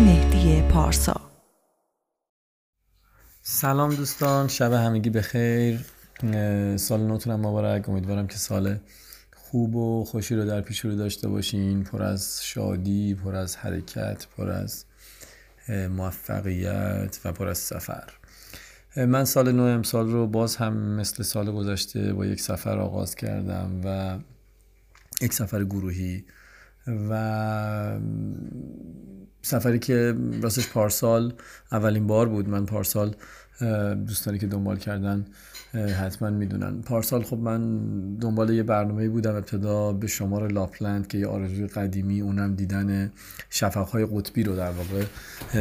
مهدی پارسا. سلام دوستان شب همگی بخیر. سال نوتونم مبارک. امیدوارم که سال خوب و خوشی رو در پیش رو داشته باشین. پر از شادی پر از حرکت پر از موفقیت و پر از سفر. من سال نو امسال رو باز هم مثل سال گذشته با یک سفر آغاز کردم و یک سفر گروهی و سفری که راستش پارسال اولین بار بود. من پارسال دوستانی که دنبال کردن حتما می‌دونن. پارسال خب من دنبال یه برنامه بودم. ابتدا به شمار لاپلند که یه آرزوی قدیمی اونم دیدن شفقهای قطبی رو در واقع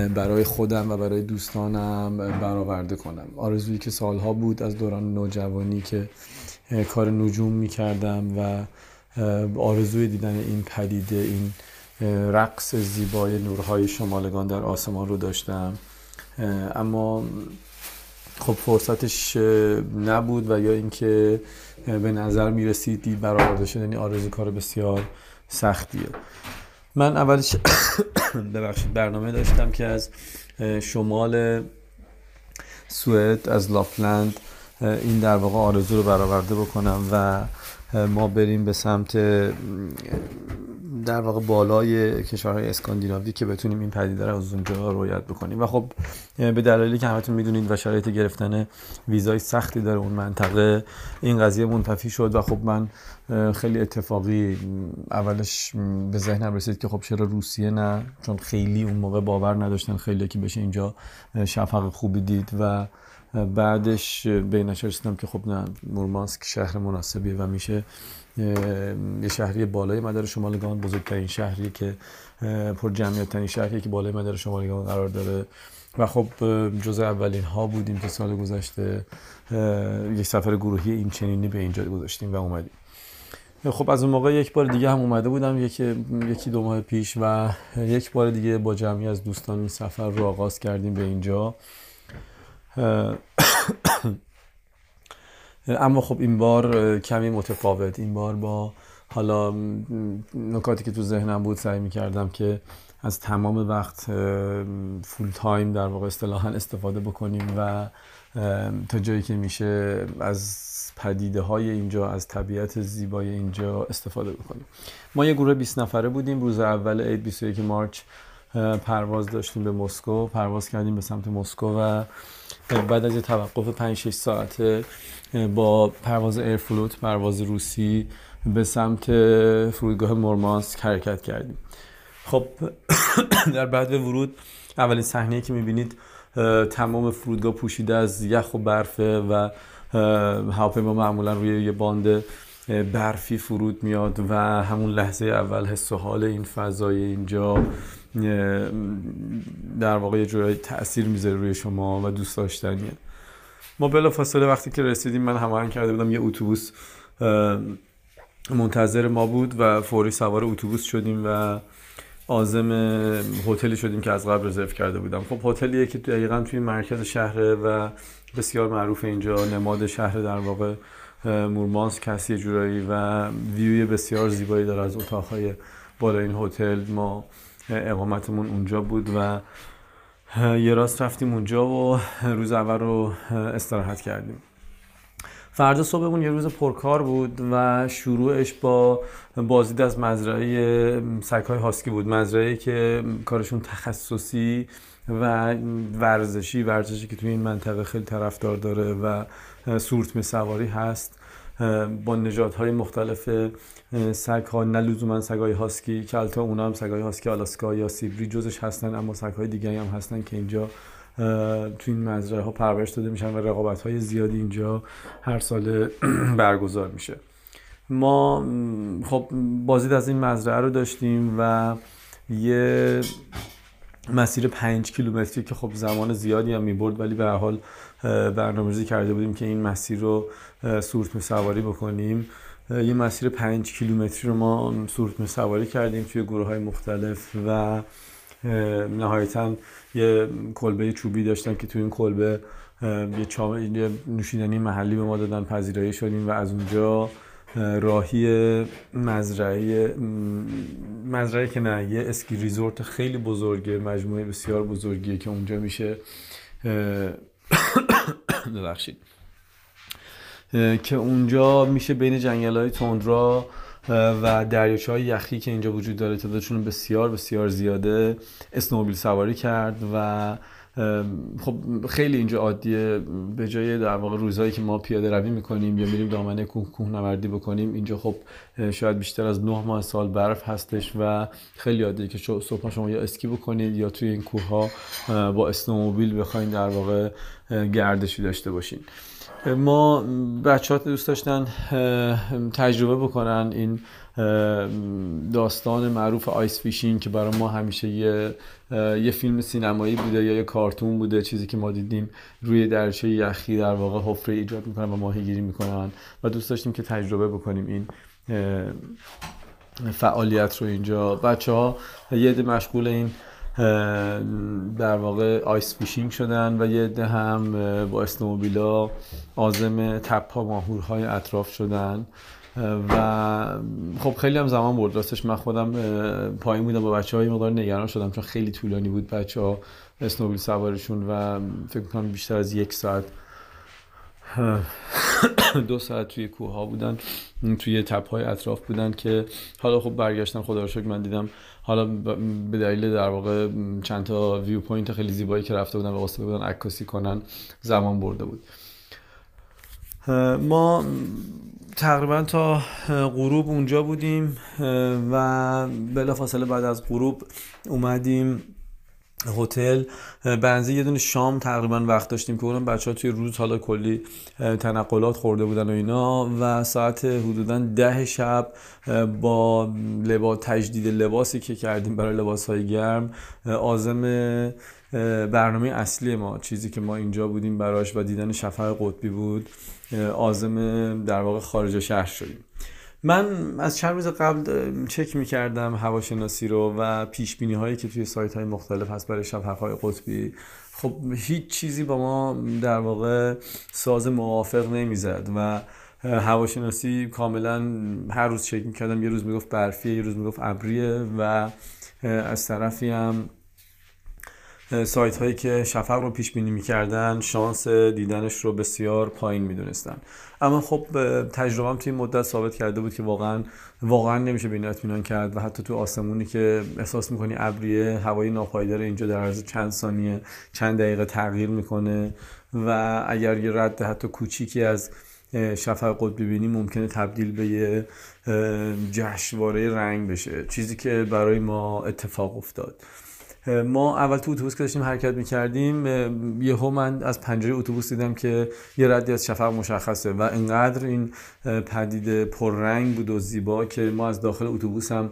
برای خودم و برای دوستانم برآورده کنم. آرزویی که سالها بود از دوران نوجوانی که کار نجوم می‌کردم و آرزوی دیدن این پدیده این رقص زیبای نورهای شمالگان در آسمان رو داشتم. اما خب فرصتش نبود و یا اینکه به نظر می‌رسید دید برآورده شدن آرزو کار بسیار سختیه. من اولش ببخشید برنامه داشتم که از شمال سوئد از لاپلند این در واقع آرزو رو برآورده بکنم و ما بریم به سمت در واقع بالای کشورهای اسکاندیناوی که بتونیم این پدیده رو از اونجا رویت بکنیم. و خب به دلایلی که همتون می‌دونید و شرایط گرفتن ویزای سختی داره اون منطقه این قضیه منتفی شد و خب من خیلی اتفاقی اولش به ذهنم رسید که خب چرا روسیه نه؟ چون خیلی اون موقع باور نداشتن خیلی که بشه اینجا شفق خوبی دید و بعدش به این رسیدم که خب نه مورمانسک شهر مناسبیه و میشه یه شهری بالای مدار شمالگان بزرگترین شهری که پر جمعیت ترین شهری که بالای مدار شمالگان قرار داره. و خب جز اولین ها بودیم که سال گذشته یک سفر گروهی این چنینی به اینجا گذاشتیم و اومدیم. خب از اون موقع یک بار دیگه هم اومده بودم یکی یکی دو ماه پیش و یک بار دیگه با جمعی از دوستان این سفر رو آغاز کردیم به اینجا. اما خب این بار کمی متفاوت. این بار با حالا نکاتی که تو ذهنم بود سعی می کردم که از تمام وقت فول تایم در واقع اصطلاحا استفاده بکنیم و تا جایی که میشه از پدیده های اینجا از طبیعت زیبای اینجا استفاده بکنیم. ما یه گروه 20 نفره بودیم. روز اول عید 21 مارچ. پرواز داشتیم به مسکو. پرواز کردیم به سمت مسکو و بعد از یه توقف 5 6 ساعته با پرواز ایرفلوت پرواز روسی به سمت فرودگاه مورمانسک حرکت کردیم. خب در بعد ورود اولین صحنه که می‌بینید تمام فرودگاه پوشیده از یخ و برفه و هواپیما معمولا روی یه باند برفی فرود میاد و همون لحظه اول حس و حال این فضای اینجا در واقع یه جورایی تاثیر می‌ذاره روی شما و دوست داشتنیه. ما بلا فاصله وقتی که رسیدیم من هماهنگ کرده بودم یه اتوبوس منتظر ما بود و فوری سوار اتوبوس شدیم و آزم هتلی شدیم که از قبل رزرو کرده بودم. خب هتلیه که دقیقا توی مرکز شهره و بسیار معروف اینجا نماد شهر در واقع. مورمانس کسی جورایی و ویوی بسیار زیبایی داره از اتاقهای بالا این هتل. ما اقامتمون اونجا بود و یه راست رفتیم اونجا و روز اول رو استراحت کردیم. فردا صبحمون یه روز پرکار بود و شروعش با بازدید از مزرعه سگهای هاسکی بود. مزرعه که کارشون تخصصی و ورزشی ورزشی که توی این منطقه خیلی طرفدار داره و سورتمه سواری هست. با نژادهای مختلف سگ ها نه لزوما سگ های هاسکی که البته اونا هم سگ های هاسکی آلاسکا یا سیبری جزش هستن اما سگ های دیگه هم هستن که اینجا تو این مزرعه ها پرورش داده میشن و رقابت های زیادی اینجا هر سال برگزار میشه. ما خب بازدید از این مزرعه رو داشتیم و یه مسیر پنج کیلومتری که خب زمان زیادی هم می‌برد ولی به هر حال برنامه‌ریزی کرده بودیم که این مسیر رو سورتمه سواری بکنیم. یه مسیر پنج کیلومتری رو ما سورتمه سواری کردیم توی گروه های مختلف و نهایتا یه کلبه چوبی داشتن که توی این کلبه یه, یه نوشیدنی محلی به ما دادن پذیرایی شدیم و از اونجا راهی مزرعه مزرعه که نه یه اسکی ریزورت خیلی بزرگه مجموعه بسیار بزرگیه که اونجا میشه. ببخشید. که اونجا میشه بین جنگل های تندرا و دریاچه های یخی که اینجا وجود داره تعدادشون بسیار بسیار زیاده اسنوبیل سواری کرد و خب خیلی اینجا عادیه. به جای در واقع روزهایی که ما پیاده روی می‌کنیم یا میریم دامنه کوه کوه نوردی بکنیم اینجا خب شاید بیشتر از نه ماه سال برف هستش و خیلی عادیه که صبح شما یا اسکی بکنید یا توی این کوه ها با snowmobile بخواین در واقع گردشی داشته باشین. ما بچه ها دوست داشتن تجربه بکنن این داستان معروف ice fishing که برای ما همیشه یه, یه فیلم سینمایی بوده یا یه کارتون بوده چیزی که ما دیدیم روی دریاچه یخی در واقع حفره ایجاد می‌کنن و ماهیگیری می‌کنن و دوست داشتیم که تجربه بکنیم این فعالیت رو اینجا. بچه ها یه مشغول این در واقع ice fishing شدن و یه عده هم با snowmobile ا عازم تپه ماهورهای اطراف شدن. و خب خیلی هم زمان برد. راستش من خودم پایین بودم با بچه های مقدار نگران شدم چون خیلی طولانی بود بچه ها سوارشون و فکر کنم بیشتر از یک ساعت دو ساعت توی کوه ها بودن توی تپه های اطراف بودن که حالا خب برگشتن خدا رو شکر من دیدم حالا به دلیل در واقع چند تا view point خیلی زیبایی که رفته بودن و وایساده بودن عکاسی کنن زمان برده بود. ما تقریبا تا غروب اونجا بودیم و بلافاصله بعد از غروب اومدیم هتل. بنزی یه دونه شام تقریبا وقت داشتیم که اونم بچه ها توی روز حالا کلی تنقلات خورده بودن و اینا. و ساعت حدودا ده شب با لباس تجدید لباسی که کردیم برای لباس های گرم آزم برنامه اصلی ما چیزی که ما اینجا بودیم براش و دیدن شفق قطبی بود. آزم در واقع خارج شهر شدیم. من از چند روز قبل چک می‌کردم هواشناسی رو و پیش بینی هایی که توی سایت های مختلف هست برای شب های قطبی. خب هیچ چیزی با ما در واقع ساز موافق نمی‌زد و هواشناسی کاملا هر روز چک می‌کردم. یه روز می‌گفت برفیه یه روز می‌گفت ابریه و از طرفی هم سایت هایی که شفق رو پیش بینی می‌کردن شانس دیدنش رو بسیار پایین می‌دونستن. اما خب تجربهم توی مدت ثابت کرده بود که واقعا واقعا نمیشه به اطمینان کرد و حتی تو آسمونی که احساس می‌کنی ابریه هوای ناپایدار اینجا در عرض چند ثانیه چند دقیقه تغییر می‌کنه و اگر یه رد حتی کوچیکی از شفق قطبی بینی ممکنه تبدیل به یه جشنواره رنگ بشه. چیزی که برای ما اتفاق افتاد. ما اول تو اتوبوس که داشتیم حرکت می‌کردیم یهو من از پنجره اتوبوس دیدم که یه ردی از شفق مشخصه و انقدر این پدیده پررنگ بود و زیبا که ما از داخل اتوبوس هم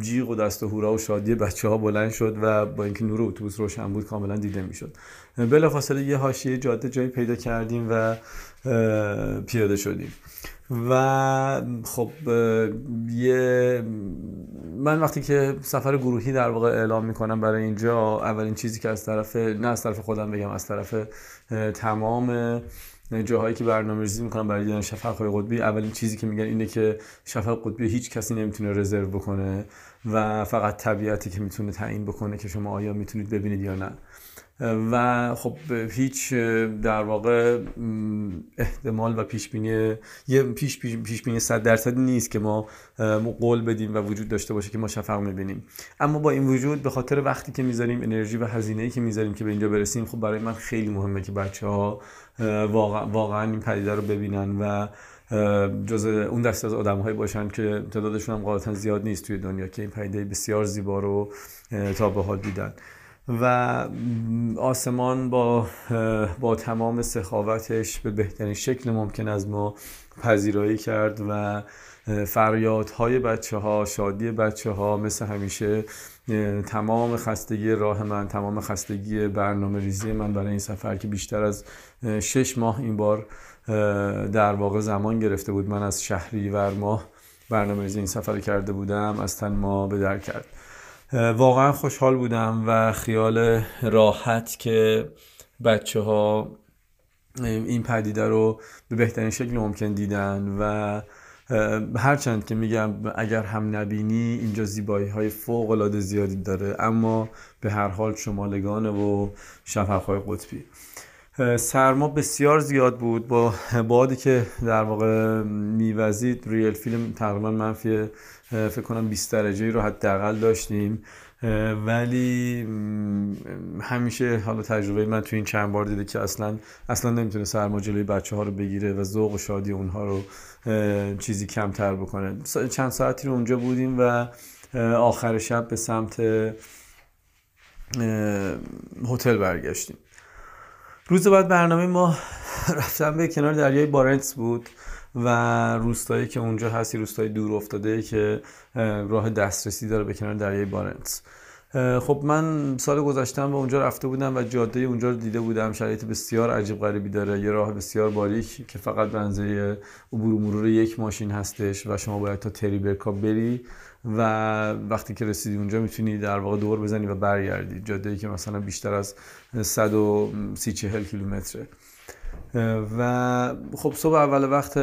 جیغ و دست و هورا و شادی بچه ها بلند شد و با اینکه نور اتوبوس روشن بود کاملا دیده می‌شد. بلافاصله یه حاشیه جاده جایی پیدا کردیم و پیاده شدیم. و خب یه من وقتی که سفر گروهی در واقع اعلام می‌کنم برای اینجا اولین چیزی که از طرف نه از طرف خودم بگم از طرف تمام جاهایی که برنامه ریزی می‌کنم برای دیدن شفق قطبی اولین چیزی که میگن اینه که شفق قطبی هیچ کسی نمی‌تونه رزرو بکنه و فقط طبیعتی که می‌تونه تعیین بکنه که شما آیا می‌تونید ببینید یا نه. و خب هیچ در واقع احتمال و پیش بینی یه پیش پیش بینی 100 درصد نیست که ما قول بدیم و وجود داشته باشه که ما شفق می‌بینیم. اما با این وجود به خاطر وقتی که می‌ذاریم انرژی و هزینه‌ای که می‌ذاریم که به اینجا برسیم خب برای من خیلی مهمه که بچه ها واقعا, این پدیده رو ببینن و جز اون دست از آدم هایی باشن که تعدادشون هم غالبا زیاد نیست توی دنیا که این پدیده بسیار زیبا رو تا به حال دیدن. و آسمان با با تمام سخاوتش به بهترین شکل ممکن از ما پذیرایی کرد و فریادهای بچه ها شادی بچه ها مثل همیشه تمام خستگی راه من تمام خستگی برنامه ریزی من برای این سفر که بیشتر از شش ماه این بار در واقع زمان گرفته بود. من از شهری ور ماه برنامه ریزی این سفر کرده بودم. از تن ما به در کرد. واقعا خوشحال بودم و خیال راحت که بچه ها این پدیده رو به بهترین شکل ممکن دیدن و هرچند که میگم اگر هم نبینی اینجا زیبایی های فوق العاده زیادی داره اما به هر حال شمالگانه و های قطبی. سرما بسیار زیاد بود. با بادی که در واقع میوزید ریل فیلم تقریبا منفی فکر کنم 20 درجه رو حداقل داشتیم. ولی همیشه حالا تجربه من تو این چند بار دیده که اصلا اصلا نمی‌تونه سرما جلوی بچه ها رو بگیره و ذوق و شادی اونها رو چیزی کمتر بکنه. چند ساعتی رو اونجا بودیم و آخر شب به سمت هتل برگشتیم. روز بعد برنامه ما رفتن به کنار دریای بارنتس بود و روستایی که اونجا هستی روستای دور افتاده که راه دسترسی داره به کنار دریای بارنتس خب من سال گذشتم به اونجا رفته بودم و جاده اونجا رو دیده بودم. شرایط بسیار عجیب غریبی داره. یه راه بسیار باریک که فقط بنزه عبور و مرور یک ماشین هستش و شما باید تا تریبرکا بری. و وقتی که رسیدی اونجا می‌تونی در واقع دور بزنی و برگردی. جاده ای که مثلا بیشتر از 130 40 کیلومتره. و خب صبح اول وقت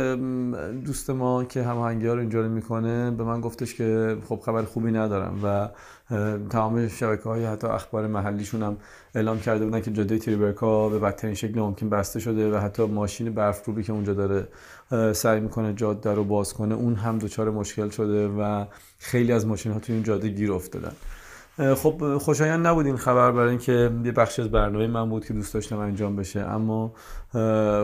دوست ما که هماهنگی ها رو اینجوری می‌کنه به من گفتش که خب خبر خوبی ندارم و تمام شبکه های حتی اخبار محلیشون هم اعلام کرده بودن که جاده تریبرکا به بدترین شکل ممکن بسته شده و حتی ماشین برفروبی که اونجا داره سعی می‌کنه جاده رو باز کنه اون هم دچار مشکل شده و خیلی از ماشین ها توی این جاده گیر افتادن. خب خوشایند نبود این خبر برای اینکه یه بخشی از برنامه من بود که دوست داشتم انجام بشه. اما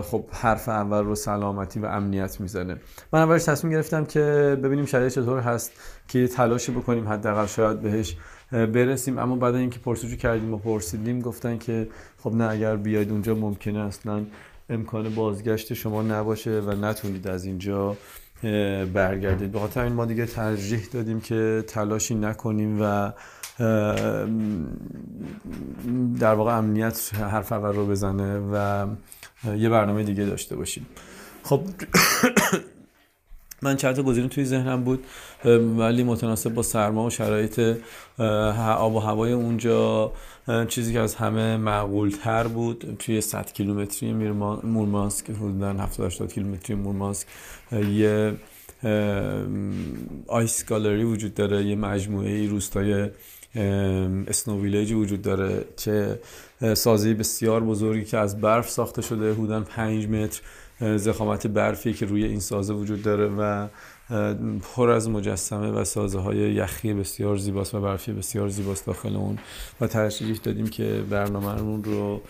خب حرف اول رو سلامتی و امنیت می‌زنه. من اولش تصمیم گرفتم که ببینیم شرایط چطور هست که تلاشی بکنیم حداقل شاید بهش برسیم. اما بعد اینکه پرسجو کردیم و پرسیدیم گفتن که خب نه اگر بیاید اونجا ممکنه اصلا امکان بازگشت شما نباشه و نتونید از اینجا برگردید. به خاطر این ما دیگه ترجیح دادیم که تلاشی نکنیم و در واقع امنیت حرف اول رو بزنه و یه برنامه دیگه داشته باشیم. خب من چند تا گزینه توی ذهنم بود ولی متناسب با سرما و شرایط آب و هوای اونجا چیزی که از همه معقول تر بود. توی 100 کیلومتری مورمانسک حدودا 70 80 کیلومتری مورمانسک یه آیس گالری وجود داره یه مجموعه روستای اسنو ویلیجی وجود داره که سازی بسیار بزرگی که از برف ساخته شده حدودا 5 متر زخامت برفی که روی این سازه وجود داره و پر از مجسمه و سازه های یخی بسیار زیباست و برفی بسیار زیباست داخل اون و ترجیح دادیم که برنامه رو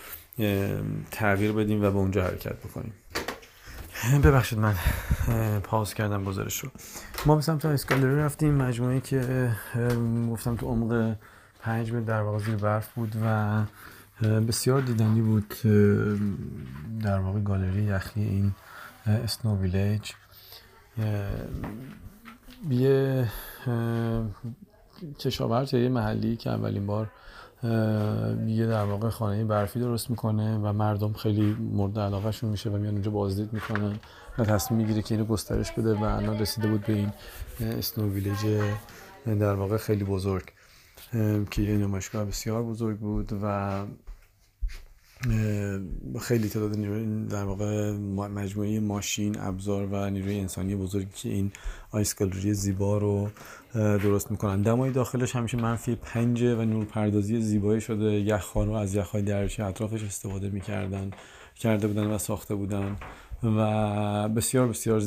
تغییر بدیم و به اونجا حرکت بکنیم. ببخشید من پاس کردم گزارش رو ما به سمت اسکالری رفتیم مجموعه که گفتم تو عمق پنج متر در واقع زیر برف بود و بسیار دیدنی بود در واقع گالری یخی این اسنو ویلیج یه کشاورز یه محلی که اولین بار یه در واقع خانه برفی درست می‌کنه و مردم خیلی مورد علاقهشون میشه و میان اونجا بازدید می‌کنن و تصمیم می‌گیره که اینو گسترش بده و الان رسیده بود به این اسنو ویلیج در واقع خیلی بزرگ که یه نمایشگاه بسیار بزرگ بود و خیلی تعداد در واقع مجموعه ماشین ابزار و نیروی انسانی بزرگی که این آیس گالری زیبا رو درست می‌کنن. دمای داخلش همیشه منفی پنجه و نور پردازی زیبایی شده. یخخان رو از یخهای درچه اطرافش استفاده می‌کردن کرده بودن و ساخته بودن و بسیار بسیار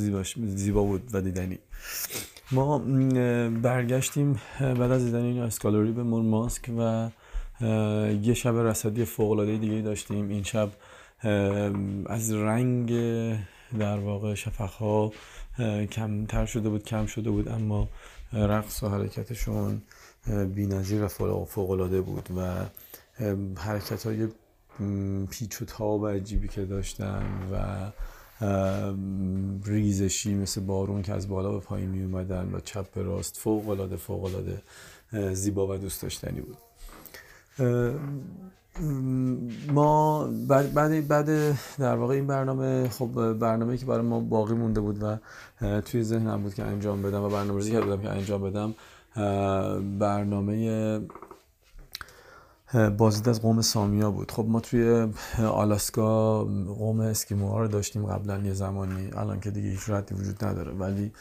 زیبا بود و دیدنی. ما برگشتیم بعد از دیدن این اسکالوری به ماسک و یه شب رصدی فوق العاده دیگه داشتیم. این شب از رنگ در واقع شفقها کمتر شده بود کم شده بود اما رقص و حرکتشون بی‌نظیر و فوق العاده بود و حرکت های پیچ و تاب عجیبی که داشتن و ریزشی مثل بارون که از بالا به پایین می اومدن و چپ به راست فوق العاده فوق زیبا و دوست داشتنی بود. ما بعد بعد در واقع این برنامه خب برنامه که برای ما باقی مونده بود و توی ذهنم بود که انجام بدم و برنامه‌ریزی کرده بودم که انجام بدم برنامه بازدید از قوم سامیا بود. خب ما توی آلاسکا قوم اسکیموها رو داشتیم قبلا یه زمانی الان که دیگه هیچ وجود نداره. ولی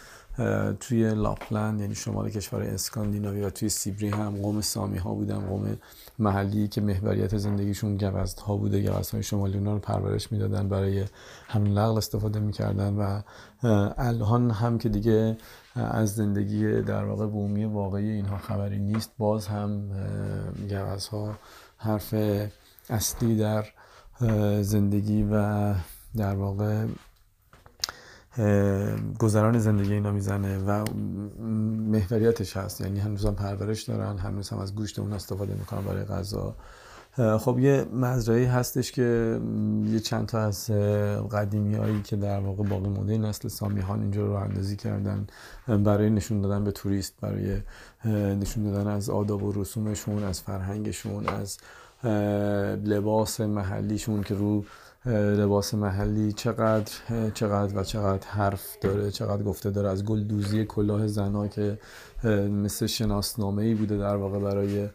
توی لاپلند یعنی شمال کشور اسکاندیناوی و توی سیبری هم قوم سامی ها بودن قوم محلی که محوریت زندگیشون گوزد ها بوده گوزد های شمالی اونا رو پرورش می‌دادن برای همین نقل استفاده می‌کردن و الان هم که دیگه از زندگی در واقع بومی واقعی اینها خبری نیست باز هم ها حرف اصلی در زندگی و در واقع گذران زندگی اینا می‌زنه و محوریتش هست. یعنی هنوز هم پرورش دارن هنوز هم از گوشت اون استفاده می‌کنن برای غذا. خب یه مزرعه هستش که یه چند تا از قدیمی هایی که در واقع باقی مونده نسل سامیهان اینجا رو اندازی کردن برای نشون دادن به توریست برای نشون دادن از آداب و رسومشون از فرهنگشون از لباس محلیشون که رو لباس محلی چقدر چقدر و چقدر حرف داره چقدر گفته داره. از گل دوزی کلاه زنا که مثل شناسنامه ای بوده در واقع برای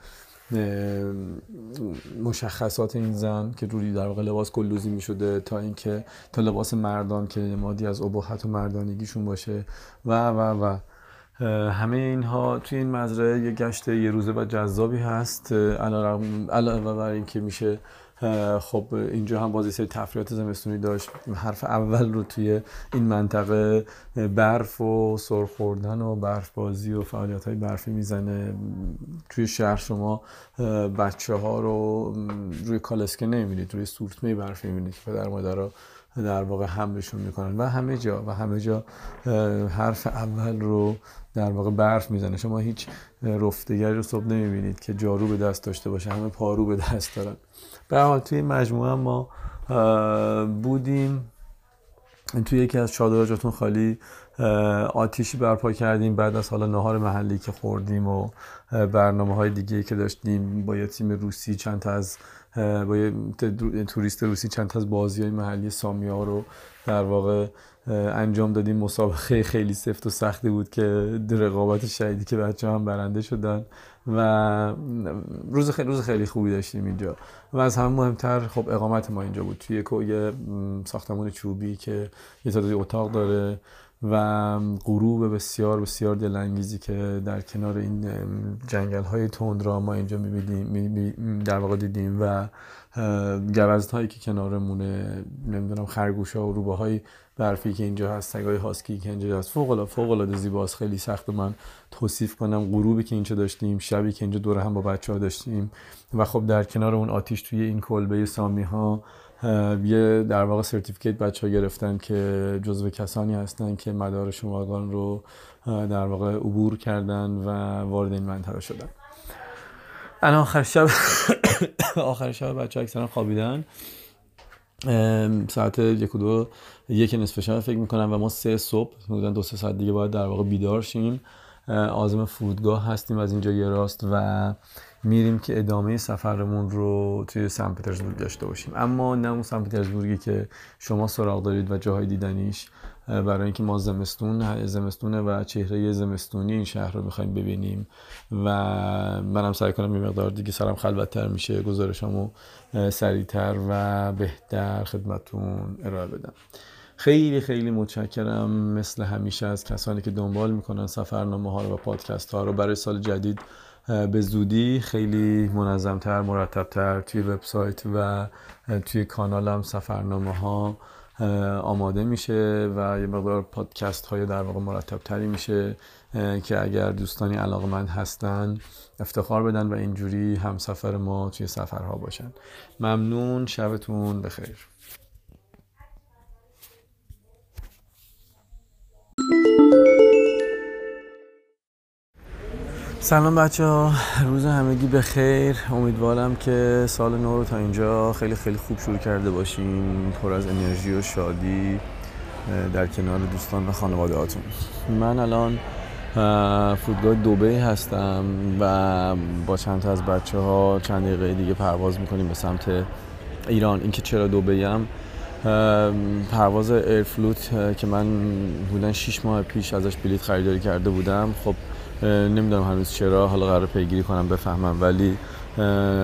مشخصات این زن که روی در واقع لباس کلوزی می شده تا اینکه تا لباس مردان که نمادی از ابهت و مردانگیشون باشه و و و. همه اینها توی این مزرعه یه گشت یه روزه و جذابی هست. علاوه بر اینکه میشه خب اینجا هم بازی سری تفریحات زمستونی داشت. حرف اول رو توی این منطقه برف و سرخوردن و برف بازی و فعالیت های برفی می‌زنه. توی شهر شما بچه ها رو روی کالسکه نمی‌بینید روی سورتمه برفی می‌بینید که پدر مادر در واقع حملشون می‌کنن. و همه جا و همه جا حرف اول رو در واقع برف می‌زنه. شما هیچ رفتگری رو صبح نمی‌بینید که جارو به دست داشته باشه همه پارو به دست دارن. به توی مجموعه ما بودیم. توی یکی از چادر خالی آتیشی برپا کردیم. بعد از حالا نهار محلی که خوردیم و برنامه های دیگه که داشتیم با یه تیم روسی چند تا از با یه توریست روسی چند از بازی های محلی سامیا رو در واقع انجام دادیم. مسابقه خیلی سفت و سختی بود که رقابت شدیدی که بچه هم برنده شدن. و روز خیلی روز خیلی خوبی داشتیم اینجا. و از همه مهمتر خب اقامت ما اینجا بود. توی یه ساختمون چوبی که یه تعدادی اتاق داره و غروب بسیار بسیار دلانگیزی که در کنار این جنگل های تند را ما اینجا می‌بینیم در واقع دیدیم و گوزت هایی که کنارمونه نمی‌دونم خرگوش ها و روبه های برفی که اینجا هست سگای هاسکی که اینجا هست. فوق العاده فوق العاده زیباست. خیلی سخت من توصیف کنم. غروبی که اینجا داشتیم شبی که اینجا دور هم با بچه ها داشتیم. و خب در کنار اون آتیش توی این کلبه سامی ها یه در واقع سرتیفیکیت بچه ها گرفتن که جزو کسانی هستن که مدار شماگان رو در واقع عبور کردن و وارد این منطقه شدن. الان آخر شب آخر شب بچه اکثرا خوابیدن. ساعت یک و دو یک نصف شب فکر می‌کنم و ما سه صبح حدودا دو سه ساعت دیگه باید در واقع بیدار شیم. آزم فرودگاه هستیم از اینجا یه راست و میریم که ادامه سفرمون رو توی سن پترزبورگ داشته باشیم. اما نه اون سن پترزبورگی که شما سراغ دارید و جاهای دیدنیش. برای اینکه ما زمستون زمستونه و چهره زمستونی این شهر رو می‌خوایم ببینیم. و منم سعی کنم یه مقدار دیگه سرم خلوتتر میشه گزارشامو سریعتر و بهتر خدمتون ارائه بدم. خیلی خیلی متشکرم. مثل همیشه از کسانی که دنبال می‌کنن سفرنامه ها رو و پادکست ها رو برای سال جدید به زودی خیلی منظمتر مرتبتر توی وبسایت و توی کانالم سفرنامه ها آماده میشه و یه مقدار پادکست های در واقع مرتب تری میشه که اگر دوستانی علاقمند هستن افتخار بدن و اینجوری همسفر ما توی سفرها باشن. ممنون شبتون بخیر. سلام بچه ها. روز همگی به خیر. امیدوارم که سال نو رو تا اینجا خیلی خیلی خوب شروع کرده باشین. پر از انرژی و شادی در کنار دوستان و خانواده هاتون. من الان فرودگاه دوبه هستم و با چند تا از بچه ها چند دقیقه دیگه پرواز می‌کنیم به سمت ایران. اینکه چرا دوبه هم پرواز ایرفلوت که من بودن 6 ماه پیش ازش بلیت خریداری کرده بودم. خب نمی‌دونم هنوز چرا حالا قرار پیگیری کنم بفهمم. ولی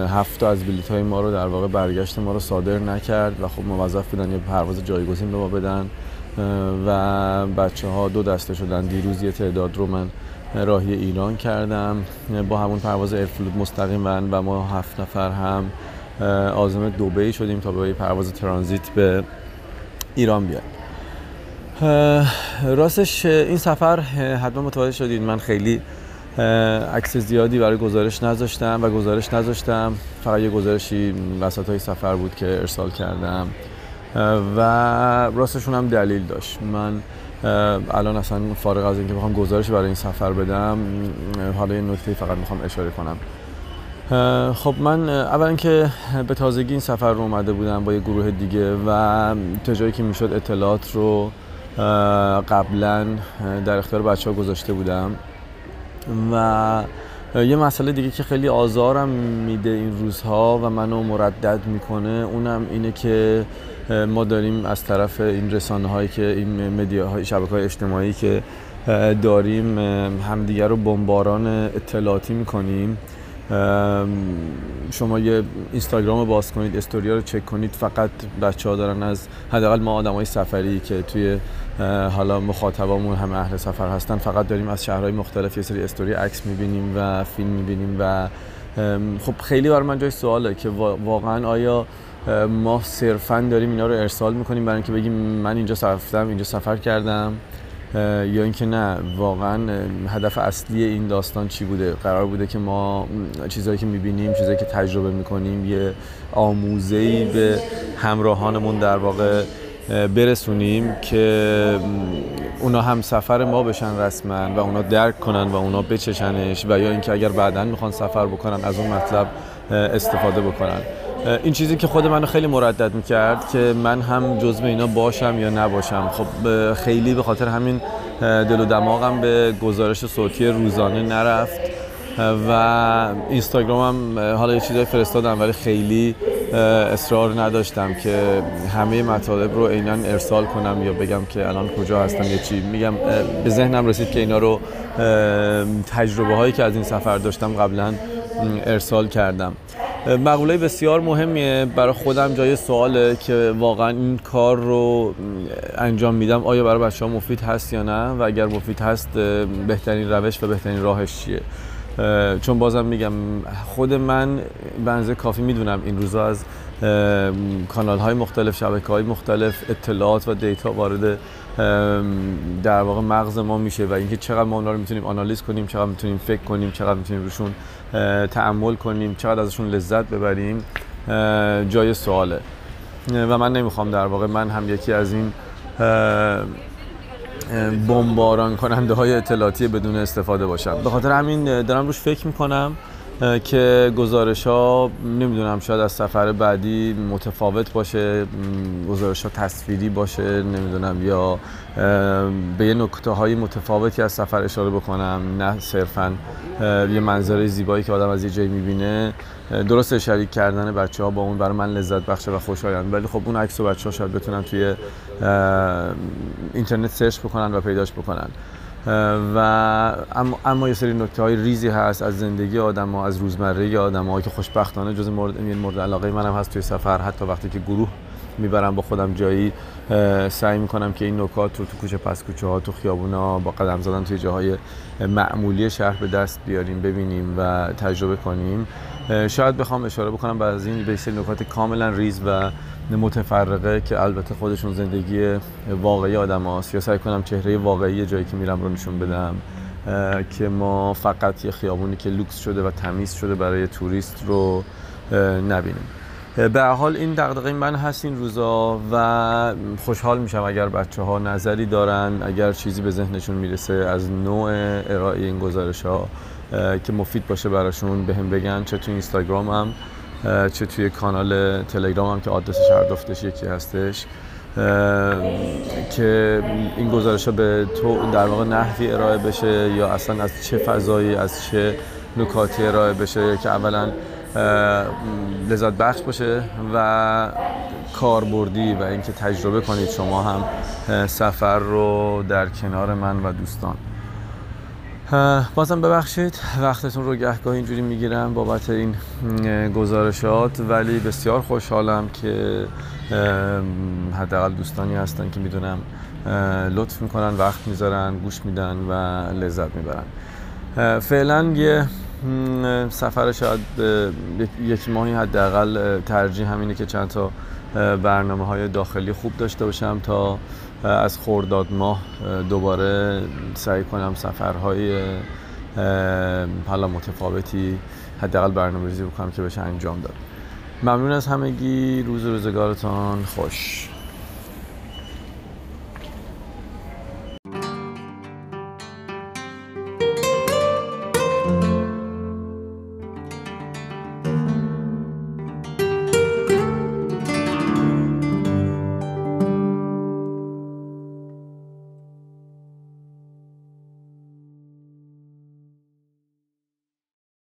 هفت از بلیط های ما رو در واقع برگشت ما رو صادر نکرد و خب موظف بودن یه پرواز جایگزین به ما بدن. و بچه ها دو دسته شدن. دیروز یه تعداد رو من راهی ایران کردم. با همون پرواز مستقیم و ما هفت نفر هم آزم دوبهی شدیم تا به پرواز ترانزیت به ایران بیاد. راستش این سفر حتما متوجه شدید من خیلی عکس زیادی برای گزارش نذاشتم و گزارش نذاشتم. فقط یه گزارشی وسط های سفر بود که ارسال کردم. و راستشون هم دلیل داشت. من الان اصلا فارغ از اینکه بخوام گزارش برای این سفر بدم حالا یه نکته فقط می‌خوام اشاره کنم. خب من اول اینکه به تازگی این سفر رو اومده بودم با یه گروه دیگه و تا جایی که می‌شد اطلاعات رو قبلا در اختیار بچه ها گذاشته بودم. و یه مسئله دیگه که خیلی آزارم میده این روزها و منو مردد می‌کنه اونم اینه که ما داریم از طرف این رسانه هایی که این مدیا های شبکه های اجتماعی که داریم همدیگر رو بمباران اطلاعاتی می‌کنیم. شما یه اینستاگرام رو باز کنید استوریا رو چک کنید فقط بچه ها دارن از حداقل ما آدم های سفری که توی حالا مخاطبامون هم اهل سفر هستن. فقط داریم از شهرهای مختلف یه سری استوری عکس می‌بینیم و فیلم می‌بینیم و خب خیلی برای من جای سواله که واقعا آیا ما صرفا داریم اینا رو ارسال می‌کنیم برای اینکه بگیم من اینجا رفتم اینجا سفر کردم یا اینکه نه واقعا هدف اصلی این داستان چی بوده؟ قرار بوده که ما چیزهایی که می‌بینیم چیزهایی که تجربه می‌کنیم یه آموزه به همراهانمون در واقع برسونیم که اونا هم سفر ما بشن رسما و اونا درک کنن و اونا بچشنش و یا اینکه اگر بعدا می‌خوان سفر بکنن از اون مطلب استفاده بکنن. این چیزی که خود منو خیلی مردد می‌کرد که من هم جزء اینا باشم یا نباشم. خب خیلی به خاطر همین دل و دماغم به گزارش صوتی روزانه نرفت. و اینستاگرامم حالا یه چیزای فرستادم ولی خیلی اصرار نداشتم که همه مطالب رو عینا ارسال کنم یا بگم که الان کجا هستم یا چی. میگم به ذهنم رسید که اینا رو تجربه هایی که از این سفر داشتم قبلا ارسال کردم. مقوله بسیار مهمیه. برای خودم جای سواله که واقعا این کار رو انجام میدم. آیا برای بچه ها مفید هست یا نه؟ و اگر مفید هست بهترین روش و بهترین راهش چیه؟ چون بازم میگم خود من بنزه کافی می‌دونم این روزا از کانال های مختلف شبکه های مختلف اطلاعات و دیتا وارد در واقع مغز ما میشه و اینکه چقدر ما اونا رو می‌تونیم آنالیز کنیم چقدر می‌تونیم فکر کنیم چقدر می‌تونیم روشون تعمل کنیم چقدر ازشون لذت ببریم جای سواله. و من نمی‌خوام در واقع من هم یکی از این بمباران کننده های اطلاعاتی بدون استفاده باشم. به خاطر همین دارم روش فکر می‌کنم که گزارش ها نمی‌دونم شاید از سفر بعدی متفاوت باشه گزارش ها تصویری باشه نمی‌دونم یا به یه نکته های متفاوتی از سفر اشاره بکنم نه صرفا یه منظره زیبایی که آدم از یه جایی می‌بینه. درست شریک کردن بچه ها با اون برای من لذت بخشه و خوشایند. ولی خب اون عکس و بچه ها شاید بتونن توی اینترنت سرچ بکنن و پیداش بکنن. و اما, اما یه سری نکته های ریزی هست از زندگی آدم ها از روزمره آدم ها که خوشبختانه جز مورد این مورد علاقه منم هست توی سفر. حتی وقتی که گروه می‌برم با خودم جایی سعی می‌کنم که این نکات رو تو کوچه پس کوچه ها تو خیابونا با قدم زدن توی جاهای معمولی شهر به دست بیاریم ببینیم و تجربه کنیم. شاید بخوام اشاره بکنم بعد از این یه سری نکات کاملا ریز و متفرقه که البته خودشون زندگی واقعی آدم هاست. یا سعی کنم چهره واقعی جایی که میرم رو نشون بدم که ما فقط یه خیابونی که لوکس شده و تمیز شده برای توریست رو نبینیم. به حال این دغدغه من هست این روزا و خوشحال میشم اگر بچه ها نظری دارن اگر چیزی به ذهنشون می‌رسه از نوع ارائه این گزارش ها که مفید باشه براشون به هم بگن چه اینستاگرام هم چه توی کانال تلگرام هم که آدرسش هر دفتش یکی هستش. که این گزارش ها به تو در واقع نحوی ارائه بشه یا اصلا از چه فضایی از چه نکاتی ارائه بشه که اولا لذت بخش باشه و کاربردی و اینکه تجربه کنید شما هم سفر رو در کنار من و دوستان. بازم ببخشید وقتتون رو گهگاه اینجوری می‌گیرم بابت این گزارشات. ولی بسیار خوشحالم که حداقل دوستانی هستن که می‌دونم لطف می‌کنن وقت می‌ذارن گوش میدن و لذت می‌برن. فعلا یه سفر شاید یک ماهی حداقل ترجیح همینه که چند تا برنامه های داخلی خوب داشته باشم تا از خورداد ماه دوباره سعی کنم سفرهای حالا متفاوتی حداقل برنامه ریزی بکنم که بشه انجام داد. ممنون از همگی. روز روزگارتان خوش.